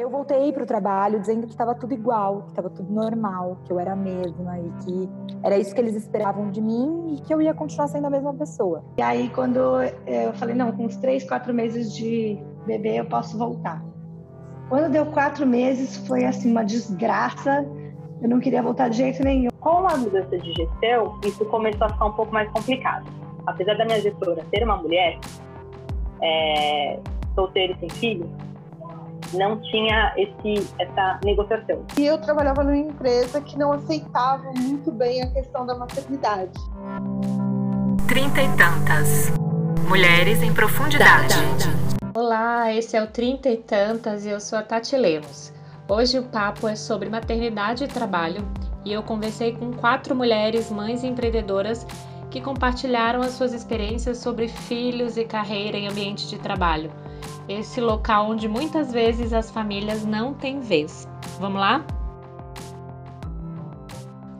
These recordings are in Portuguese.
Eu voltei para o trabalho dizendo que estava tudo igual, que estava tudo normal, que eu era a mesma e que era isso que eles esperavam de mim e que eu ia continuar sendo a mesma pessoa. E aí, quando eu falei, não, com uns três, quatro meses de bebê eu posso voltar. Quando deu quatro meses, foi assim uma desgraça. Eu não queria voltar de jeito nenhum. Com a mudança de gestão, isso começou a ficar um pouco mais complicado. Apesar da minha gestora ser uma mulher, é, solteira e sem filho, não tinha esse, essa negociação. E eu trabalhava numa empresa que não aceitava muito bem a questão da maternidade. Trinta e tantas. Mulheres em profundidade. Olá, esse é o Trinta e Tantas e eu sou a Tati Lemos. Hoje o papo é sobre maternidade e trabalho e eu conversei com quatro mulheres, mães empreendedoras que compartilharam as suas experiências sobre filhos e carreira em ambiente de trabalho esse local onde muitas vezes as famílias não têm vez. Vamos lá?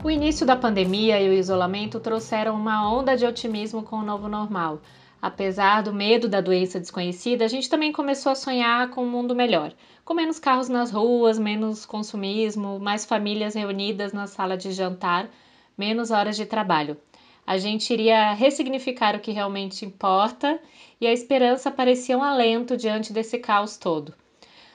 O início da pandemia e o isolamento trouxeram uma onda de otimismo com o novo normal. Apesar do medo da doença desconhecida, a gente também começou a sonhar com um mundo melhor, com menos carros nas ruas, menos consumismo, mais famílias reunidas na sala de jantar, menos horas de trabalho. A gente iria ressignificar o que realmente importa e a esperança parecia um alento diante desse caos todo.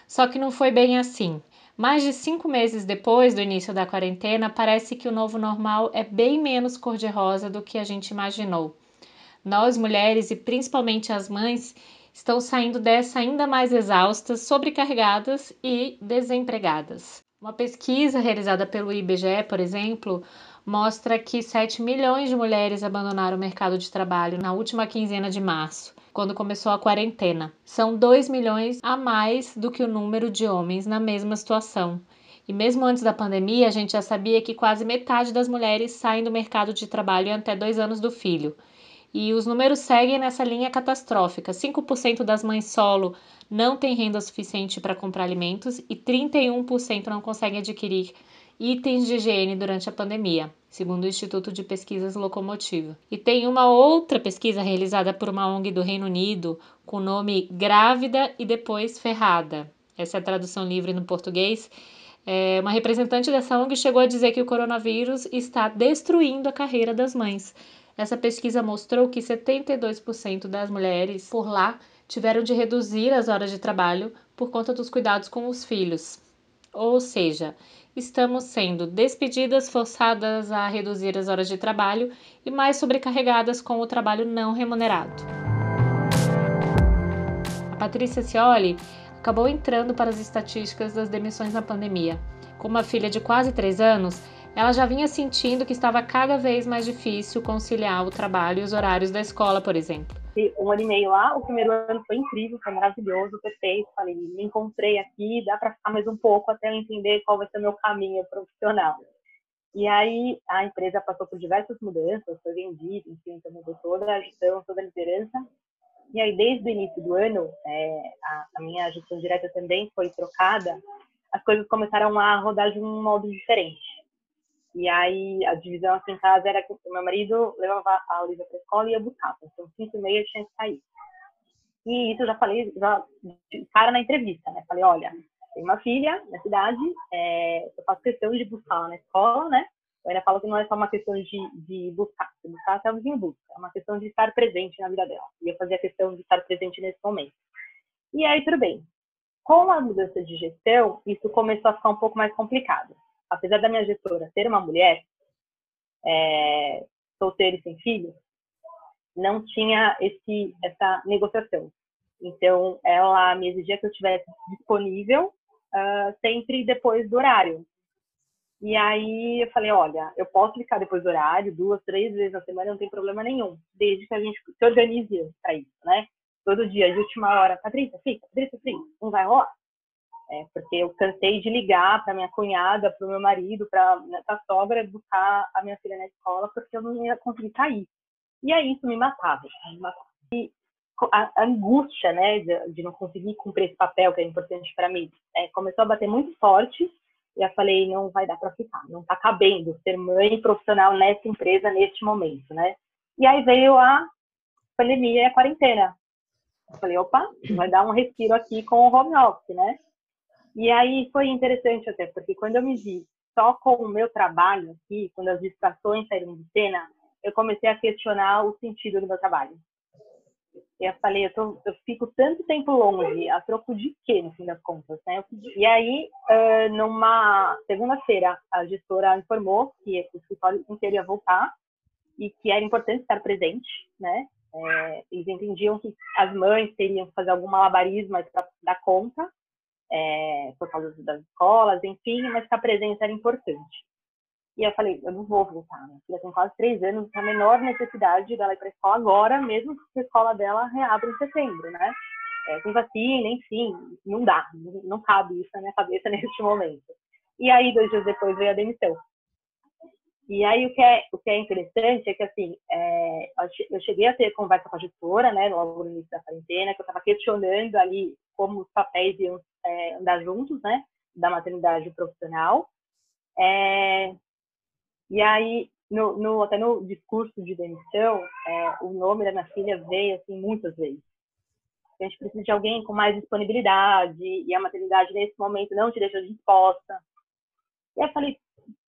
Só que não foi bem assim. Mais de cinco meses depois do início da quarentena, parece que o novo normal é bem menos cor-de-rosa do que a gente imaginou. Nós, mulheres e principalmente as mães, estão saindo dessa ainda mais exaustas, sobrecarregadas e desempregadas. Uma pesquisa realizada pelo IBGE, por exemplo, mostra que 7 milhões de mulheres abandonaram o mercado de trabalho na última quinzena de março, quando começou a quarentena. São 2 milhões a mais do que o número de homens na mesma situação. E mesmo antes da pandemia, a gente já sabia que quase metade das mulheres saem do mercado de trabalho até dois anos do filho. E os números seguem nessa linha catastrófica. 5% das mães solo não têm renda suficiente para comprar alimentos e 31% não conseguem adquirir itens de higiene durante a pandemia, segundo o Instituto de Pesquisas Locomotiva. E tem uma outra pesquisa realizada por uma ONG do Reino Unido com o nome Grávida e Depois Ferrada. Essa é a tradução livre no português. É, uma representante dessa ONG chegou a dizer que o coronavírus está destruindo a carreira das mães. Essa pesquisa mostrou que 72% das mulheres por lá tiveram de reduzir as horas de trabalho por conta dos cuidados com os filhos. Ou seja, estamos sendo despedidas, forçadas a reduzir as horas de trabalho e mais sobrecarregadas com o trabalho não remunerado. A Patrícia Cioli acabou entrando para as estatísticas das demissões na pandemia. Com uma filha de quase três anos, ela já vinha sentindo que estava cada vez mais difícil conciliar o trabalho e os horários da escola, por exemplo. Um ano e meio lá, o primeiro ano foi incrível, foi maravilhoso, perfeito. Falei, me encontrei aqui, dá para ficar mais um pouco até eu entender qual vai ser o meu caminho profissional. E aí a empresa passou por diversas mudanças, foi vendida, enfim, então mudou toda a gestão, toda a liderança. E aí, desde o início do ano, é, a, a minha gestão direta também foi trocada, as coisas começaram a rodar de um modo diferente. E aí a divisão aqui em casa era que o meu marido levava a Olivia para a escola e ia buscar. Então, cinco e meia tinha que sair. E isso eu já falei, já cara na entrevista, né? Falei, olha, tem uma filha na cidade, é, eu faço questão de buscar na escola, né? Eu ainda falo que não é só uma questão de, de buscar, se buscar estamos em busca, é uma questão de estar presente na vida dela. E eu fazia questão de estar presente nesse momento. E aí, tudo bem. Com a mudança de gestão, isso começou a ficar um pouco mais complicado apesar da minha gestora ser uma mulher, é, solteira e sem filho, não tinha esse, essa negociação. Então, ela me exigia que eu estivesse disponível uh, sempre depois do horário. E aí eu falei, olha, eu posso ficar depois do horário, duas, três vezes na semana, não tem problema nenhum, desde que a gente se organize para isso, né? Todo dia, de última hora, Patrícia, fica, Patrícia, fica, não vai rolar. É, porque eu cansei de ligar para minha cunhada, para o meu marido, para a sogra buscar a minha filha na escola, porque eu não ia conseguir sair. E aí isso me matava. Me matava. E a, angústia, né, de, de, não conseguir cumprir esse papel que é importante para mim, é, começou a bater muito forte. E eu falei, não vai dar para ficar, não está cabendo ser mãe profissional nessa empresa neste momento, né? E aí veio a pandemia e a quarentena. Eu falei, opa, vai dar um respiro aqui com o home office, né? E aí foi interessante até, porque quando eu me vi só com o meu trabalho aqui, quando as distrações saíram de cena, eu comecei a questionar o sentido do meu trabalho. E eu falei, eu, tô, eu fico tanto tempo longe, a troco de quê, no fim das contas, né? E aí, numa segunda-feira, a gestora informou que o escritório inteiro ia voltar e que era importante estar presente, né? É, eles entendiam que as mães teriam que fazer algum malabarismo para dar conta, é, por causa das escolas, enfim, mas que a presença era importante. E eu falei, eu não vou voltar. Minha filha tem quase três anos, a menor necessidade dela ir para a escola agora, mesmo que a escola dela reabra em setembro, né? É, tem vacina, enfim, não dá, não cabe isso na minha cabeça neste momento. E aí, dois dias depois, veio a demissão. E aí o que é, o que é interessante é que assim, é, eu cheguei a ter conversa com a gestora, né, logo no início da quarentena, que eu estava questionando ali como os papéis iam é, andar juntos, né, da maternidade profissional. É, e aí, no, no, até no discurso de demissão, é, o nome da minha filha veio assim muitas vezes. A gente precisa de alguém com mais disponibilidade e a maternidade nesse momento não te deixa disposta. E eu falei,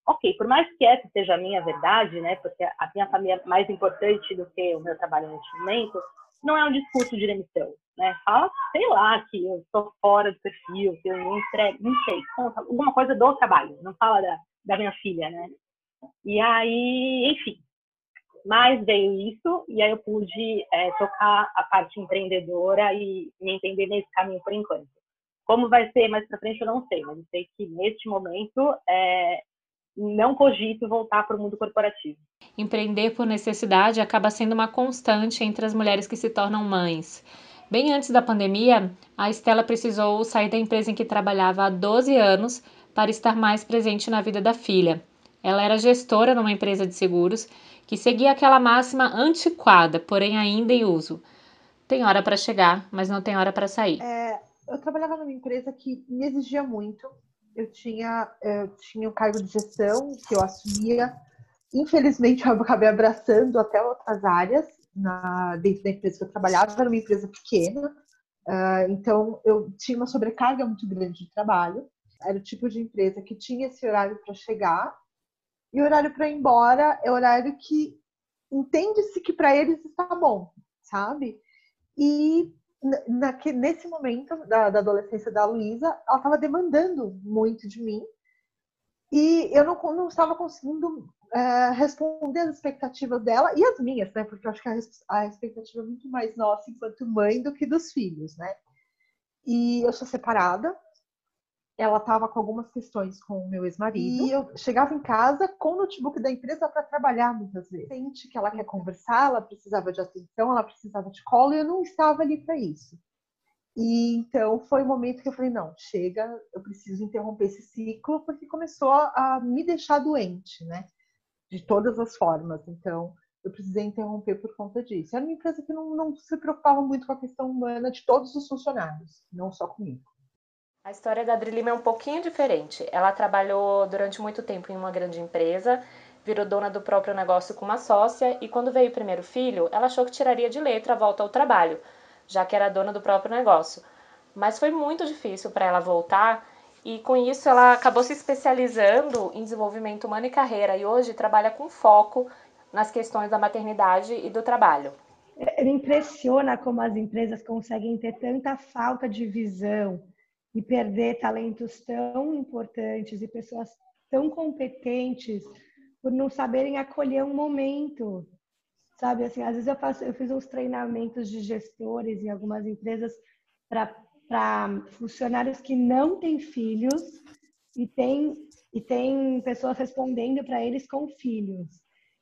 ok, por mais que essa seja a minha verdade, né, porque a minha família é mais importante do que o meu trabalho neste momento, não é um discurso de demissão, né? Fala, sei lá, que eu estou fora do perfil, que eu não entrego, não sei, alguma coisa do trabalho, não fala da, da minha filha, né? E aí, enfim, mas veio isso e aí eu pude é, tocar a parte empreendedora e me entender nesse caminho por enquanto. Como vai ser mais para frente eu não sei, mas eu sei que neste momento é, não cogito voltar para o mundo corporativo. Empreender por necessidade acaba sendo uma constante entre as mulheres que se tornam mães. Bem antes da pandemia, a Estela precisou sair da empresa em que trabalhava há 12 anos para estar mais presente na vida da filha. Ela era gestora numa empresa de seguros que seguia aquela máxima antiquada, porém ainda em uso. Tem hora para chegar, mas não tem hora para sair. É, eu trabalhava numa empresa que me exigia muito eu tinha, eu tinha um cargo de gestão que eu assumia. Infelizmente, eu acabei abraçando até outras áreas na, dentro da empresa que eu trabalhava. Era uma empresa pequena, uh, então eu tinha uma sobrecarga muito grande de trabalho. Era o tipo de empresa que tinha esse horário para chegar e o horário para ir embora é o horário que entende-se que para eles está bom, sabe? E na, nesse momento da, da adolescência da Luísa, ela estava demandando muito de mim e eu não, não estava conseguindo é, responder às expectativas dela e as minhas, né? Porque eu acho que a, a expectativa é muito mais nossa enquanto mãe do que dos filhos, né? E eu sou separada, ela estava com algumas questões com o meu ex-marido. E eu chegava em casa com o notebook da empresa para trabalhar muitas vezes. Sente que ela quer conversar, ela precisava de atenção, ela precisava de colo e eu não estava ali para isso. E então foi o momento que eu falei: não, chega, eu preciso interromper esse ciclo, porque começou a me deixar doente, né? De todas as formas. Então eu precisei interromper por conta disso. Era uma empresa que não, não se preocupava muito com a questão humana de todos os funcionários, não só comigo. A história da Adri Lima é um pouquinho diferente. Ela trabalhou durante muito tempo em uma grande empresa, virou dona do próprio negócio com uma sócia e quando veio o primeiro filho, ela achou que tiraria de letra a volta ao trabalho, já que era dona do próprio negócio. Mas foi muito difícil para ela voltar e com isso ela acabou se especializando em desenvolvimento humano e carreira e hoje trabalha com foco nas questões da maternidade e do trabalho. É, me impressiona como as empresas conseguem ter tanta falta de visão e perder talentos tão importantes e pessoas tão competentes por não saberem acolher um momento. Sabe, assim, às vezes eu faço, eu fiz uns treinamentos de gestores em algumas empresas para funcionários que não têm filhos e tem e tem pessoas respondendo para eles com filhos.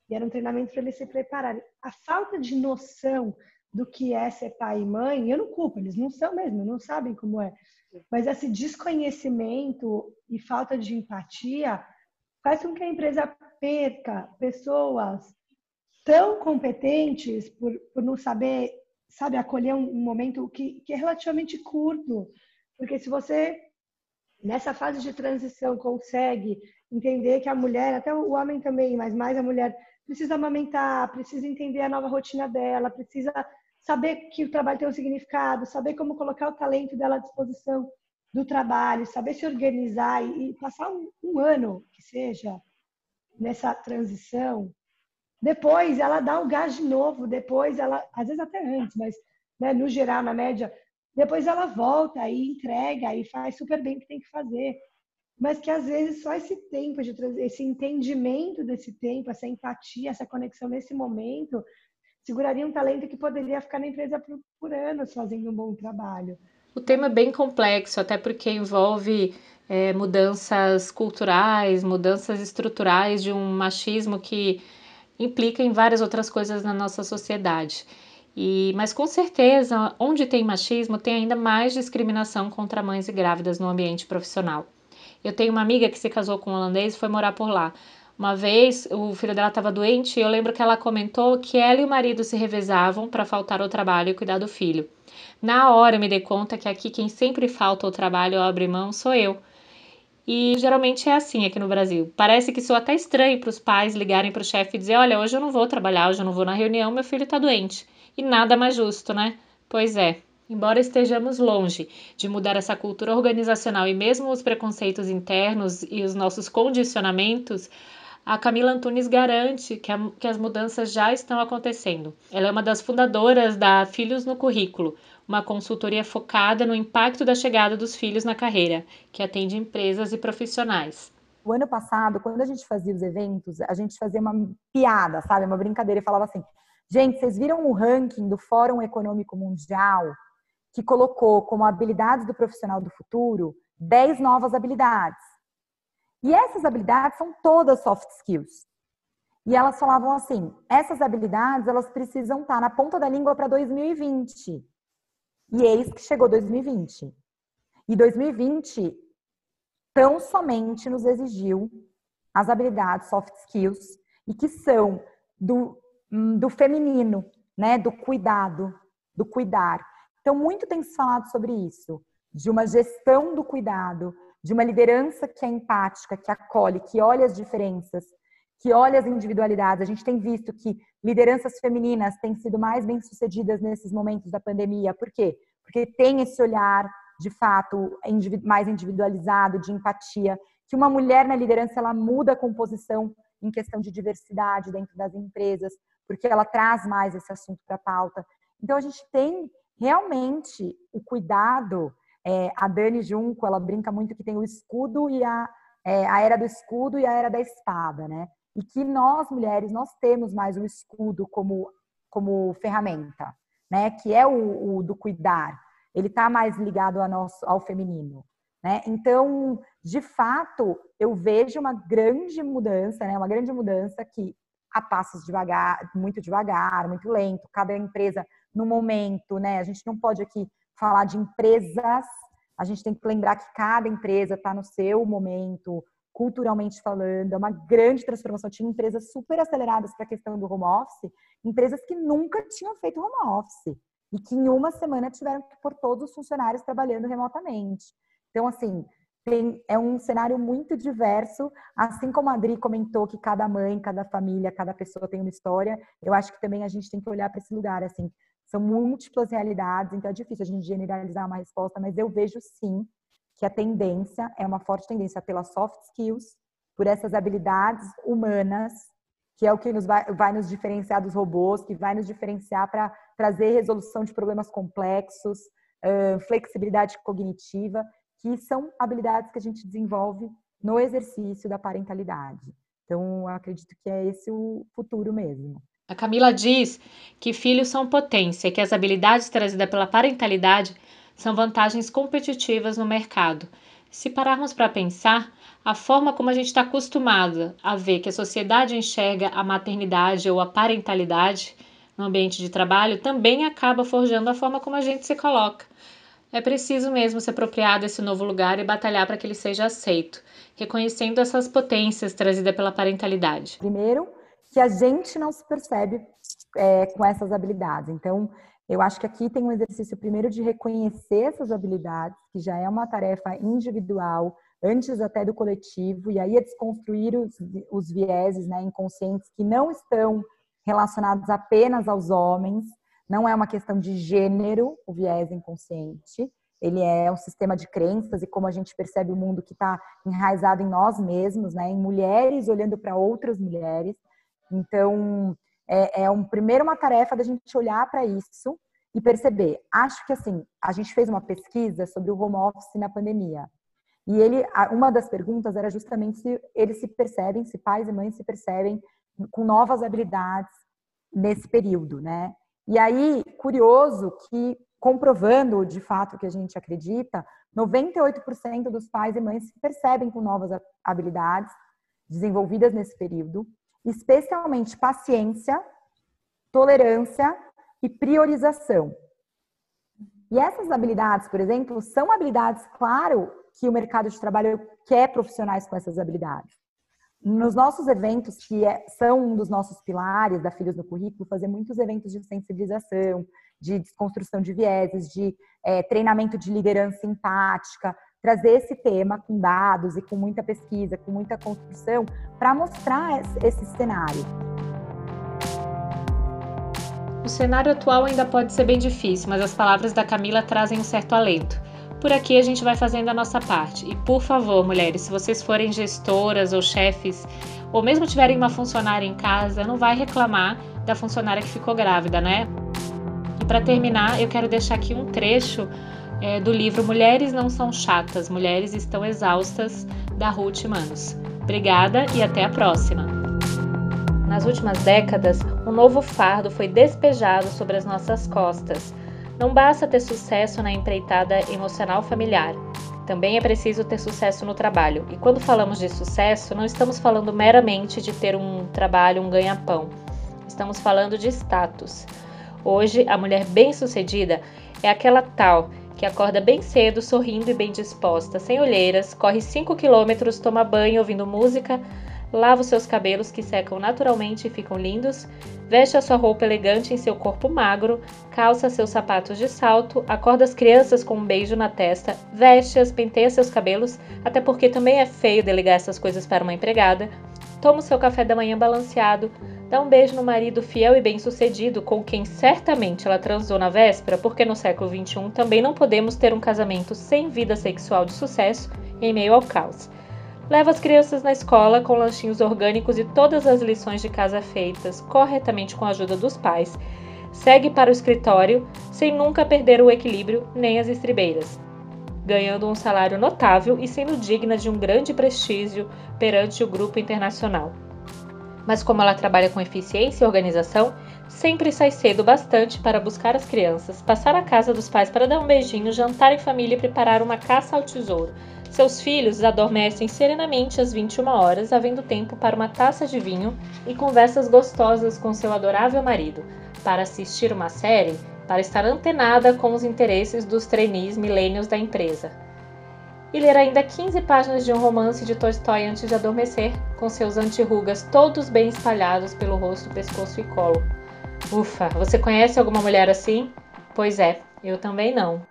E era um treinamento para eles se prepararem. A falta de noção do que é ser pai e mãe, eu não culpo, eles não são mesmo, não sabem como é. Mas esse desconhecimento e falta de empatia faz com que a empresa perca pessoas tão competentes por, por não saber, sabe, acolher um, um momento que, que é relativamente curto. Porque se você, nessa fase de transição, consegue entender que a mulher, até o homem também, mas mais a mulher, precisa amamentar, precisa entender a nova rotina dela, precisa saber que o trabalho tem um significado, saber como colocar o talento dela à disposição do trabalho, saber se organizar e, passar um, um ano que seja nessa transição, depois ela dá um gás de novo, depois ela, às vezes até antes, mas né, no geral, na média, depois ela volta e entrega e faz super bem o que tem que fazer. Mas que às vezes só esse tempo, de esse entendimento desse tempo, essa empatia, essa conexão nesse momento, seguraria um talento que poderia ficar na empresa por, por anos fazendo um bom trabalho. O tema é bem complexo, até porque envolve é, mudanças culturais, mudanças estruturais de um machismo que implica em várias outras coisas na nossa sociedade. E, mas com certeza, onde tem machismo, tem ainda mais discriminação contra mães e grávidas no ambiente profissional. Eu tenho uma amiga que se casou com um holandês e foi morar por lá. Uma vez o filho dela estava doente e eu lembro que ela comentou que ela e o marido se revezavam para faltar ao trabalho e cuidar do filho. Na hora eu me dei conta que aqui quem sempre falta ao trabalho ou abre mão sou eu. E geralmente é assim aqui no Brasil. Parece que sou até estranho para os pais ligarem para o chefe e dizer: Olha, hoje eu não vou trabalhar, hoje eu não vou na reunião, meu filho está doente. E nada mais justo, né? Pois é. Embora estejamos longe de mudar essa cultura organizacional e mesmo os preconceitos internos e os nossos condicionamentos, a Camila Antunes garante que, a, que, as mudanças já estão acontecendo. Ela é uma das fundadoras da Filhos no Currículo, uma consultoria focada no impacto da chegada dos filhos na carreira, que atende empresas e profissionais. O ano passado, quando a gente fazia os eventos, a gente fazia uma piada, sabe? Uma brincadeira e falava assim: gente, vocês viram o ranking do Fórum Econômico Mundial que colocou como habilidades do profissional do futuro 10 novas habilidades. E essas habilidades são todas soft skills. E elas falavam assim: essas habilidades elas precisam estar na ponta da língua para 2020. E eis que chegou 2020. E 2020 tão somente nos exigiu as habilidades soft skills e que são do, hum, do feminino, né, do cuidado, do cuidar. Então muito tem se falado sobre isso, de uma gestão do cuidado, de uma liderança que é empática, que acolhe, que olha as diferenças, que olha as individualidades. A gente tem visto que lideranças femininas têm sido mais bem-sucedidas nesses momentos da pandemia. Por quê? Porque tem esse olhar, de fato, mais individualizado, de empatia, que uma mulher na liderança ela muda a composição em questão de diversidade dentro das empresas, porque ela traz mais esse assunto para a pauta. Então a gente tem realmente o cuidado. É, a Dani Junco, ela brinca muito que tem o escudo e a, é, a era do escudo e a era da espada, né? e que nós mulheres nós temos mais o escudo como como ferramenta, né? Que é o, o do cuidar. Ele está mais ligado ao, nosso, ao feminino, né? Então, de fato, eu vejo uma grande mudança, né? Uma grande mudança que a passos devagar, muito devagar, muito lento. Cada empresa no momento, né? A gente não pode aqui falar de empresas. A gente tem que lembrar que cada empresa está no seu momento, culturalmente falando, é uma grande transformação. Tinha empresas super aceleradas para a questão do home office, empresas que nunca tinham feito home office e que em uma semana tiveram que pôr todos os funcionários trabalhando remotamente. Então, assim, tem, é um cenário muito diverso, assim como a Adri comentou que cada mãe, cada família, cada pessoa tem uma história, eu acho que também a gente tem que olhar para esse lugar, assim, são múltiplas realidades, então é difícil a gente generalizar uma resposta, mas eu vejo sim que a tendência é uma forte tendência pelas soft skills, por essas habilidades humanas, que é o que nos vai, vai nos diferenciar dos robôs, que vai nos diferenciar para trazer resolução de problemas complexos, uh, flexibilidade cognitiva, que são habilidades que a gente desenvolve no exercício da parentalidade. Então, acredito que é esse o futuro mesmo. A Camila diz que filhos são potência e que as habilidades trazidas pela parentalidade são vantagens competitivas no mercado. Se pararmos para pensar, a forma como a gente está acostumada a ver que a sociedade enxerga a maternidade ou a parentalidade no ambiente de trabalho também acaba forjando a forma como a gente se coloca. É preciso mesmo se apropriar desse novo lugar e batalhar para que ele seja aceito, reconhecendo essas potências trazidas pela parentalidade. Primeiro, que a gente não se percebe é, com essas habilidades. Então, eu acho que aqui tem um exercício primeiro de reconhecer essas habilidades, que já é uma tarefa individual, antes até do coletivo, e aí é desconstruir os, os vieses né, inconscientes que não estão relacionados apenas aos homens, não é uma questão de gênero, o viés inconsciente, ele é um sistema de crenças e como a gente percebe o mundo que está enraizado em nós mesmos, né? Em mulheres olhando para outras mulheres. Então, é, é um primeiro uma tarefa da gente olhar para isso e perceber. Acho que assim, a gente fez uma pesquisa sobre o home office na pandemia. E ele, uma das perguntas era justamente se eles se percebem, se pais e mães se percebem com novas habilidades nesse período, né? E aí, curioso que comprovando de fato que a gente acredita, 98% dos pais e mães se percebem com novas habilidades desenvolvidas nesse período, especialmente paciência, tolerância e priorização. E essas habilidades, por exemplo, são habilidades, claro, que o mercado de trabalho quer profissionais com essas habilidades. Nos nossos eventos, que é, são um dos nossos pilares da Filhos no Currículo, fazer muitos eventos de sensibilização, de desconstrução de vieses, de é, treinamento de liderança empática, trazer esse tema com dados e com muita pesquisa, com muita construção, para mostrar esse cenário. O cenário atual ainda pode ser bem difícil, mas as palavras da Camila trazem um certo alento. Por aqui a gente vai fazendo a nossa parte. E por favor, mulheres, se vocês forem gestoras ou chefes, ou mesmo tiverem uma funcionária em casa, não vai reclamar da funcionária que ficou grávida, né? E para terminar, eu quero deixar aqui um trecho é, do livro Mulheres Não São Chatas, Mulheres Estão Exaustas, da Ruth Manos. Obrigada e até a próxima! Nas últimas décadas, um novo fardo foi despejado sobre as nossas costas. Não basta ter sucesso na empreitada emocional familiar. Também é preciso ter sucesso no trabalho. E quando falamos de sucesso, não estamos falando meramente de ter um trabalho, um ganha-pão. Estamos falando de status. Hoje, a mulher bem-sucedida é aquela tal que acorda bem cedo, sorrindo e bem disposta, sem olheiras, corre 5 quilômetros, toma banho ouvindo música, lava os seus cabelos que secam naturalmente e ficam lindos, veste a sua roupa elegante em seu corpo magro, calça seus sapatos de salto, acorda as crianças com um beijo na testa, veste-as, penteia seus cabelos, até porque também é feio delegar essas coisas para uma empregada, toma o seu café da manhã balanceado, Dá um beijo no marido fiel e bem-sucedido com quem certamente ela transou na véspera, porque no século XXI também não podemos ter um casamento sem vida sexual de sucesso em meio ao caos. Leva as crianças na escola com lanchinhos orgânicos e todas as lições de casa feitas corretamente com a ajuda dos pais. Segue para o escritório sem nunca perder o equilíbrio nem as estribeiras, ganhando um salário notável e sendo digna de um grande prestígio perante o grupo internacional mas como ela trabalha com eficiência e organização, sempre sai cedo bastante para buscar as crianças, passar à casa dos pais para dar um beijinho, jantar em família e preparar uma caça ao tesouro. Seus filhos adormecem serenamente às 21 horas, havendo tempo para uma taça de vinho e conversas gostosas com seu adorável marido, para assistir uma série, para estar antenada com os interesses dos trainees milênios da empresa e ler ainda 15 páginas de um romance de Tolstói antes de adormecer, com seus antirrugas todos bem espalhados pelo rosto, pescoço e colo. Ufa, você conhece alguma mulher assim? Pois é, eu também não.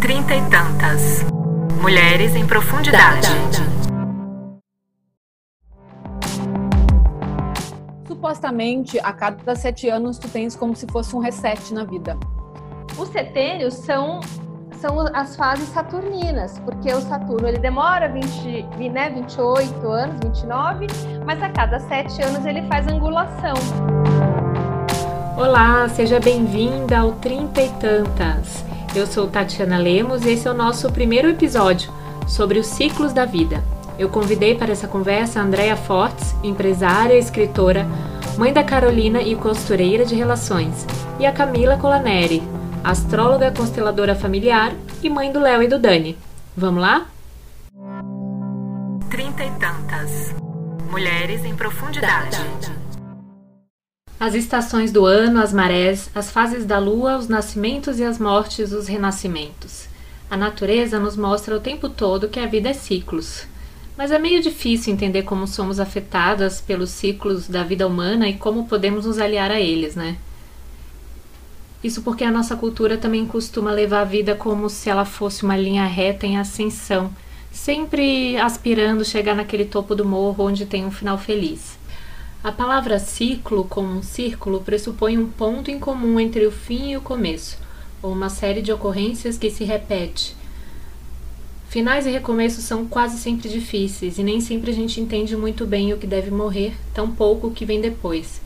Trinta e tantas. Mulheres em profundidade. Supostamente, a cada sete anos, tu tens como se fosse um reset na vida. Os setênios são são as fases saturninas, porque o Saturno ele demora 20, né, 28 anos, 29, mas a cada 7 anos ele faz angulação. Olá, seja bem-vinda ao Trinta e Tantas. Eu sou Tatiana Lemos e esse é o nosso primeiro episódio sobre os ciclos da vida. Eu convidei para essa conversa a Andrea Fortes, empresária e escritora, mãe da Carolina e costureira de relações, e a Camila Colaneri, astróloga consteladora familiar e mãe do Léo e do Dani. Vamos lá? Trinta e tantas. Mulheres em profundidade. As estações do ano, as marés, as fases da lua, os nascimentos e as mortes, os renascimentos. A natureza nos mostra o tempo todo que a vida é ciclos. Mas é meio difícil entender como somos afetadas pelos ciclos da vida humana e como podemos nos aliar a eles, né? Isso porque a nossa cultura também costuma levar a vida como se ela fosse uma linha reta em ascensão, sempre aspirando chegar naquele topo do morro onde tem um final feliz. A palavra ciclo, como um círculo, pressupõe um ponto em comum entre o fim e o começo, ou uma série de ocorrências que se repete. Finais e recomeços são quase sempre difíceis e nem sempre a gente entende muito bem o que deve morrer, tão pouco o que vem depois.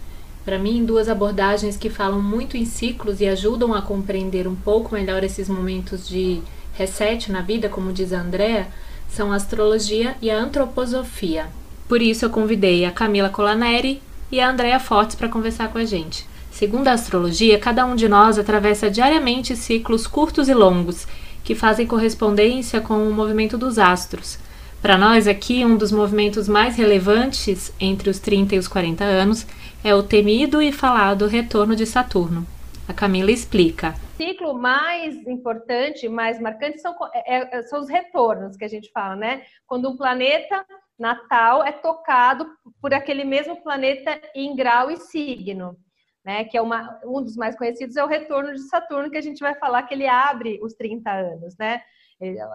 Para mim, duas abordagens que falam muito em ciclos e ajudam a compreender um pouco melhor esses momentos de reset na vida, como diz a Andrea, são a astrologia e a antroposofia. Por isso eu convidei a Camila Colaneri e a Andrea Fortes para conversar com a gente. Segundo a astrologia, cada um de nós atravessa diariamente ciclos curtos e longos que fazem correspondência com o movimento dos astros. Para nós aqui, um dos movimentos mais relevantes entre os 30 e os 40 anos é o temido e falado retorno de Saturno. A Camila explica. O ciclo mais importante, mais marcante são, é, é, são os retornos que a gente fala, né? Quando um planeta natal é tocado por aquele mesmo planeta em grau e signo. Né, que é uma, um dos mais conhecidos, é o retorno de Saturno, que a gente vai falar que ele abre os 30 anos, né?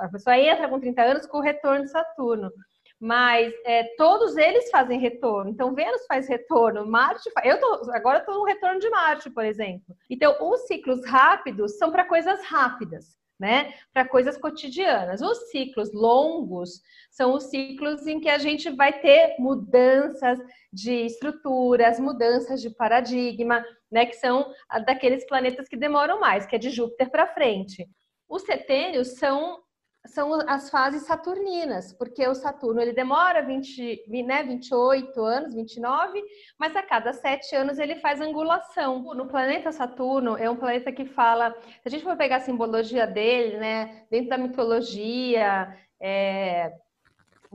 A pessoa entra com 30 anos com o retorno de Saturno mas é, todos eles fazem retorno. Então, Vênus faz retorno, Marte faz... Eu tô, agora estou no retorno de Marte, por exemplo. Então, os ciclos rápidos são para coisas rápidas, né? Para coisas cotidianas. Os ciclos longos são os ciclos em que a gente vai ter mudanças de estruturas, mudanças de paradigma, né? Que são daqueles planetas que demoram mais, que é de Júpiter para frente. Os setênios são são as fases saturninas, porque o Saturno ele demora 20, né, 28 anos, 29, mas a cada sete anos ele faz angulação. No planeta Saturno é um planeta que fala, se a gente for pegar a simbologia dele, né, dentro da mitologia, é,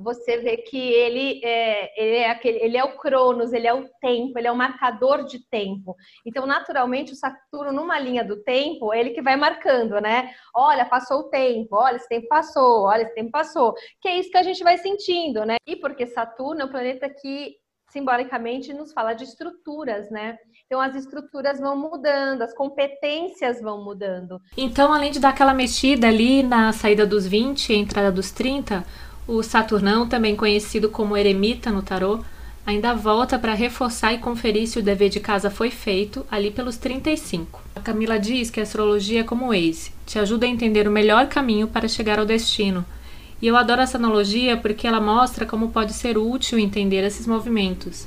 você vê que ele é, ele é, aquele, ele é o Cronos, ele é o tempo, ele é o marcador de tempo. Então, naturalmente, o Saturno, numa linha do tempo, é ele que vai marcando, né? Olha, passou o tempo, olha, esse tempo passou, olha, esse tempo passou. Que é isso que a gente vai sentindo, né? E porque Saturno é um planeta que simbolicamente nos fala de estruturas, né? Então as estruturas vão mudando, as competências vão mudando. Então, além de dar aquela mexida ali na saída dos 20 e entrada dos 30, o Saturnão, também conhecido como eremita no tarô, ainda volta para reforçar e conferir se o dever de casa foi feito ali pelos 35. A Camila diz que a astrologia é como o Waze, te ajuda a entender o melhor caminho para chegar ao destino. E eu adoro essa analogia porque ela mostra como pode ser útil entender esses movimentos.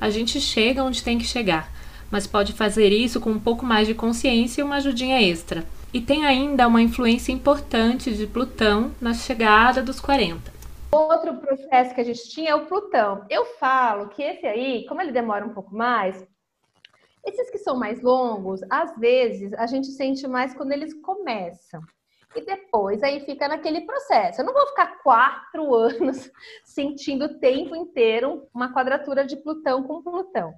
A gente chega onde tem que chegar, mas pode fazer isso com um pouco mais de consciência e uma ajudinha extra. E tem ainda uma influência importante de Plutão na chegada dos 40. Outro processo que a gente tinha é o Plutão. Eu falo que esse aí, como ele demora um pouco mais, esses que são mais longos, às vezes a gente sente mais quando eles começam. E depois aí fica naquele processo. Eu não vou ficar quatro anos sentindo o tempo inteiro uma quadratura de Plutão com Plutão.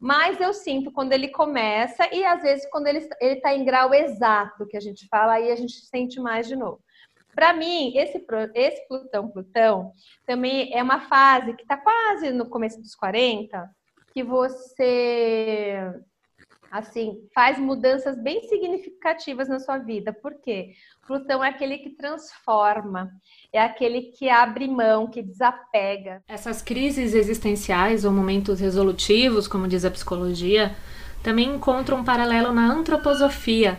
Mas eu sinto quando ele começa e às vezes quando ele está em grau exato, que a gente fala, aí a gente sente mais de novo. Para mim, esse, esse Plutão-Plutão também é uma fase que está quase no começo dos 40, que você assim, faz mudanças bem significativas na sua vida. Por quê? Plutão é aquele que transforma, é aquele que abre mão, que desapega. Essas crises existenciais ou momentos resolutivos, como diz a psicologia, também encontram um paralelo na antroposofia,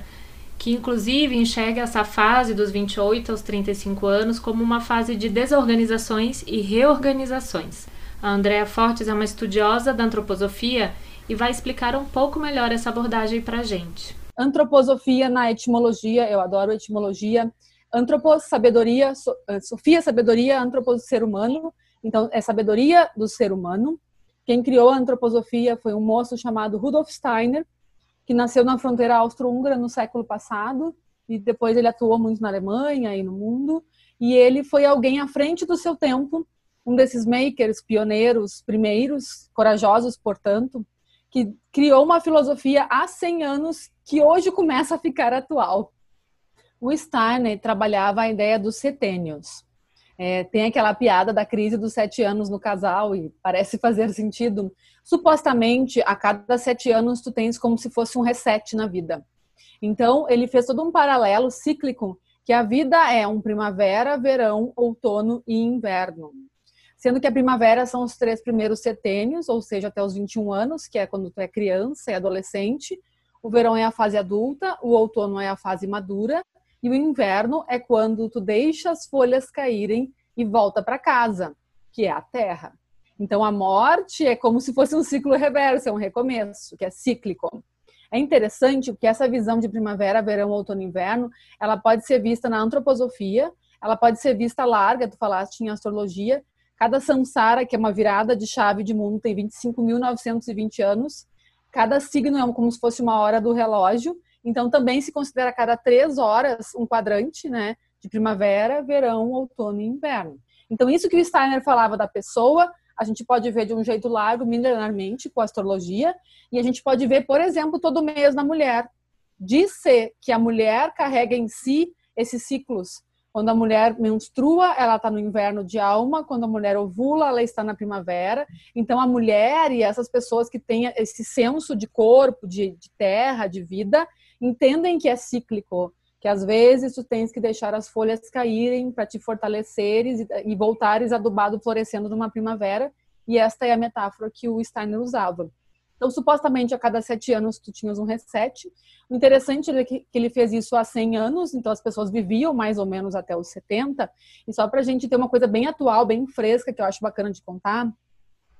que inclusive enxerga essa fase dos 28 aos 35 anos como uma fase de desorganizações e reorganizações. A Andrea Fortes é uma estudiosa da antroposofia e vai explicar um pouco melhor essa abordagem para a gente. Antroposofia na etimologia, eu adoro etimologia. Antropos, sabedoria, so, eh, Sofia, sabedoria, antropos, ser humano. Então, é sabedoria do ser humano. Quem criou a antroposofia foi um moço chamado Rudolf Steiner, que nasceu na fronteira austro-húngara no século passado e depois ele atuou muito na Alemanha e no mundo. E ele foi alguém à frente do seu tempo, um desses makers, pioneiros, primeiros, corajosos, portanto, que criou uma filosofia há 100 anos que hoje começa a ficar atual. O Steiner trabalhava a ideia dos setênios. É, tem aquela piada da crise dos sete anos no casal e parece fazer sentido. Supostamente, a cada sete anos tu tens como se fosse um reset na vida. Então, ele fez todo um paralelo cíclico que a vida é um primavera, verão, outono e inverno. Sendo que a primavera são os três primeiros setênios, ou seja, até os 21 anos, que é quando tu é criança e adolescente. o verão é a fase adulta, o outono é a fase madura e o inverno é quando tu deixa as folhas caírem e volta para casa, que é a terra. Então a morte é como se fosse um ciclo reverso, é um recomeço, que é cíclico. É interessante que essa visão de primavera, verão, outono e inverno, ela pode ser vista na antroposofia, ela pode ser vista larga, tu falaste em astrologia. Cada samsara, que é uma virada de chave de mundo, tem 25.920 anos. Cada signo é como se fosse uma hora do relógio. Então também se considera cada três horas um quadrante, né? De primavera, verão, outono e inverno. Então isso que o Steiner falava da pessoa, a gente pode ver de um jeito largo, milenarmente, com a astrologia, e a gente pode ver, por exemplo, todo mês na mulher. Diz ser que a mulher carrega em si esses ciclos. Quando a mulher menstrua, ela está no inverno de alma. Quando a mulher ovula, ela está na primavera. Então, a mulher e essas pessoas que têm esse senso de corpo, de, de terra, de vida, entendem que é cíclico que às vezes tu tens que deixar as folhas caírem para te fortaleceres e, e voltares adubado florescendo numa primavera. E esta é a metáfora que o Steiner usava. Então, supostamente, a cada sete anos tu tinhas um reset. O interessante é que ele fez isso há 100 anos, então as pessoas viviam mais ou menos até os 70. E só para a gente ter uma coisa bem atual, bem fresca, que eu acho bacana de contar,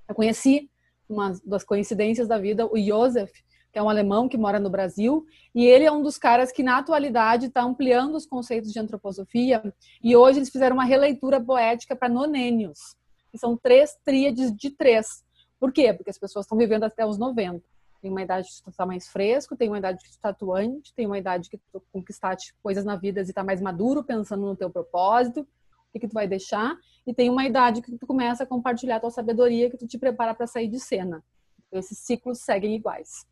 eu conheci uma das coincidências da vida, o Joseph, que é um alemão que mora no Brasil, e ele é um dos caras que na atualidade está ampliando os conceitos de antroposofia, e hoje eles fizeram uma releitura poética para nonênios, que são três tríades de três. Por quê? Porque as pessoas estão vivendo até os 90. Tem uma idade que tu está mais fresco, tem uma idade que tu está atuante, tem uma idade que tu conquistaste coisas na vida e está mais maduro, pensando no teu propósito, o que, que tu vai deixar, e tem uma idade que tu começa a compartilhar a tua sabedoria, que tu te prepara para sair de cena. Esses ciclos seguem iguais.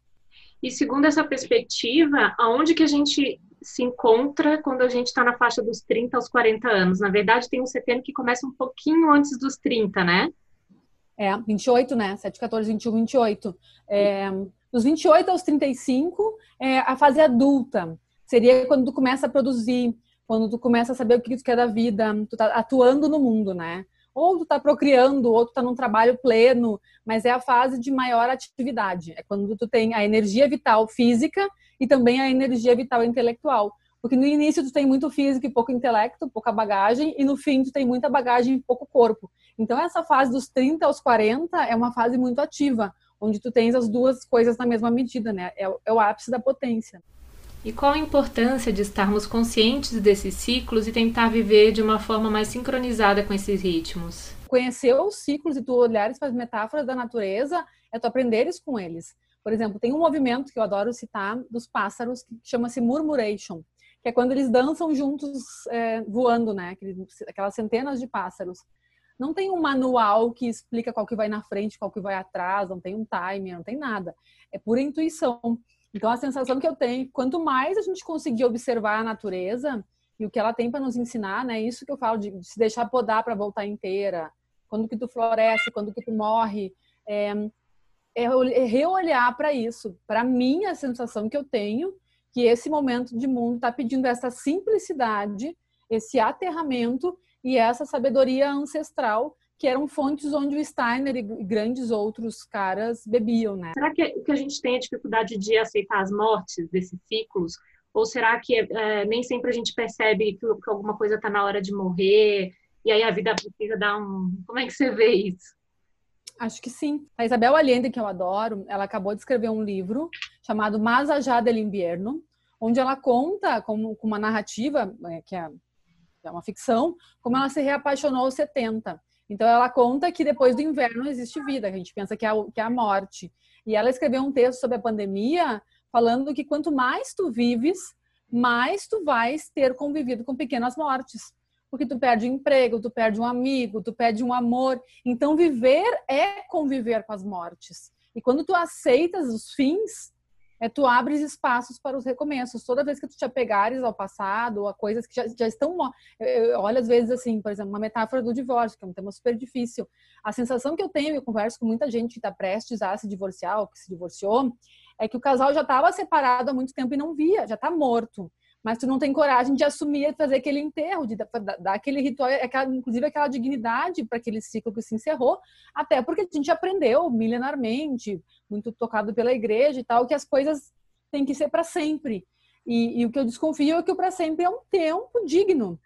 E segundo essa perspectiva, aonde que a gente se encontra quando a gente está na faixa dos 30 aos 40 anos? Na verdade, tem um setembro que começa um pouquinho antes dos 30, né? É, 28, né? 7, 14, 21, 28. É, dos 28 aos 35, é a fase adulta. Seria quando tu começa a produzir, quando tu começa a saber o que tu quer da vida, tu tá atuando no mundo, né? ou tu tá procriando, ou tu tá num trabalho pleno, mas é a fase de maior atividade. É quando tu tem a energia vital física e também a energia vital intelectual. Porque no início tu tem muito físico e pouco intelecto, pouca bagagem, e no fim tu tem muita bagagem e pouco corpo. Então essa fase dos 30 aos 40 é uma fase muito ativa, onde tu tens as duas coisas na mesma medida, né? É, é o ápice da potência. E qual a importância de estarmos conscientes desses ciclos e tentar viver de uma forma mais sincronizada com esses ritmos? Conhecer os ciclos e tu olhares para as metáforas da natureza é tu aprenderes com eles. Por exemplo, tem um movimento que eu adoro citar dos pássaros que chama-se murmuration, que é quando eles dançam juntos é, voando, né? Aquelas centenas de pássaros. Não tem um manual que explica qual que vai na frente, qual que vai atrás, não tem um timer, não tem nada. É pura intuição. Então, a sensação que eu tenho, quanto mais a gente conseguir observar a natureza e o que ela tem para nos ensinar, né? Isso que eu falo de, se deixar podar para voltar inteira. Quando que tu floresce, quando que tu morre. É, é, é reolhar para isso. Para mim, a sensação que eu tenho que esse momento de mundo está pedindo essa simplicidade, esse aterramento e essa sabedoria ancestral que eram fontes onde o Steiner e grandes outros caras bebiam, né? Será que, que a gente tem a dificuldade de aceitar as mortes desses ciclos? Ou será que é, nem sempre a gente percebe que, que alguma coisa está na hora de morrer e aí a vida precisa dar um... Como é que você vê isso? Acho que sim. A Isabel Allende, que eu adoro, ela acabou de escrever um livro chamado Más allá del invierno, onde ela conta com, com uma narrativa, é, que é, é uma ficção, como ela se reapaixonou aos 70. Então ela conta que depois do inverno existe vida, a gente pensa que é, a, que é a morte. E ela escreveu um texto sobre a pandemia falando que quanto mais tu vives, mais tu vais ter convivido com pequenas mortes. Porque tu perde emprego, tu perde um amigo, tu perde um amor. Então viver é conviver com as mortes. E quando tu aceitas os fins, é tu abres espaços para os recomeços. Toda vez que tu te apegares ao passado, a coisas que já, já estão. Eu, olho às vezes assim, por exemplo, uma metáfora do divórcio, que é um tema super difícil. A sensação que eu tenho, eu converso com muita gente que está prestes a se divorciar ou que se divorciou, é que o casal já estava separado há muito tempo e não via, já está morto mas tu não tem coragem de assumir e fazer aquele enterro, de dar aquele ritual, aquela, inclusive aquela dignidade para aquele ciclo que se encerrou, até porque a gente aprendeu milenarmente, muito tocado pela igreja e tal, que as coisas tem que ser para sempre. E, e, o que eu desconfio é que o para sempre é um tempo digno.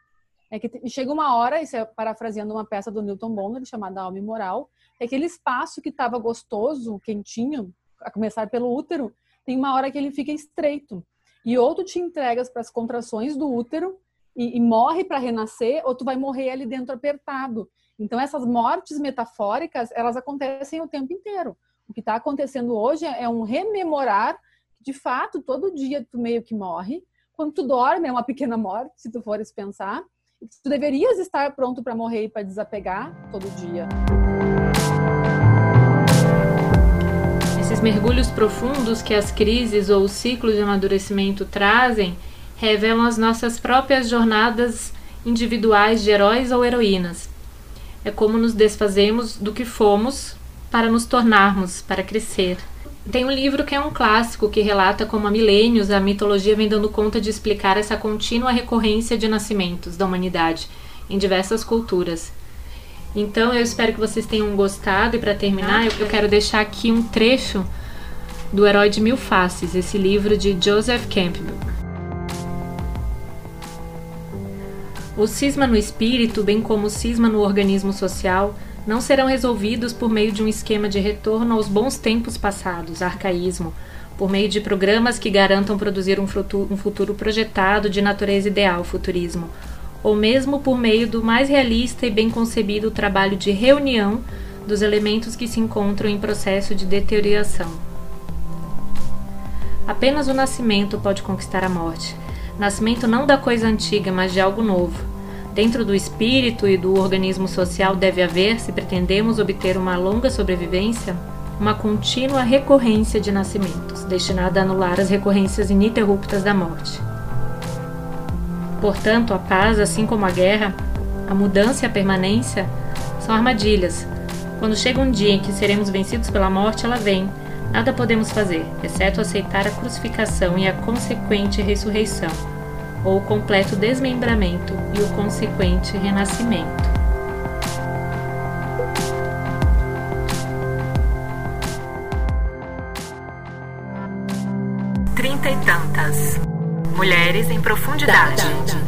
É que chega uma hora, isso é parafraseando uma peça do Newton Bonner chamada Alma Moral, é aquele espaço que estava gostoso, quentinho, a começar pelo útero, tem uma hora que ele fica estreito. E ou tu te entregas para as contrações do útero e, e morre para renascer, ou tu vai morrer ali dentro apertado. Então essas mortes metafóricas, elas acontecem o tempo inteiro. O que está acontecendo hoje é um rememorar de fato, todo dia tu meio que morre. Quando tu dorme, é uma pequena morte, se tu fores pensar. Tu deverias estar pronto para morrer e para desapegar todo dia. Mergulhos profundos que as crises ou os ciclos de amadurecimento trazem revelam as nossas próprias jornadas individuais de heróis ou heroínas. É como nos desfazemos do que fomos para nos tornarmos, para crescer. Tem um livro que é um clássico que relata como há milênios a mitologia vem dando conta de explicar essa contínua recorrência de nascimentos da humanidade em diversas culturas. Então eu espero que vocês tenham gostado e para terminar eu quero deixar aqui um trecho do Herói de Mil Faces, esse livro de Joseph Campbell. O cisma no espírito, bem como o cisma no organismo social, não serão resolvidos por meio de um esquema de retorno aos bons tempos passados, arcaísmo, por meio de programas que garantam produzir um futuro, um futuro projetado de natureza ideal, futurismo, ou mesmo por meio do mais realista e bem concebido trabalho de reunião dos elementos que se encontram em processo de deterioração. Apenas o nascimento pode conquistar a morte. Nascimento não da coisa antiga, mas de algo novo. Dentro do espírito e do organismo social deve haver, se pretendemos obter uma longa sobrevivência, uma contínua recorrência de nascimentos, destinada a anular as recorrências ininterruptas da morte. Portanto, a paz, assim como a guerra, a mudança e a permanência são armadilhas. Quando chega um dia em que seremos vencidos pela morte, ela vem. Nada podemos fazer, exceto aceitar a crucificação e a consequente ressurreição, ou o completo desmembramento e o consequente renascimento. Mulheres em profundidade.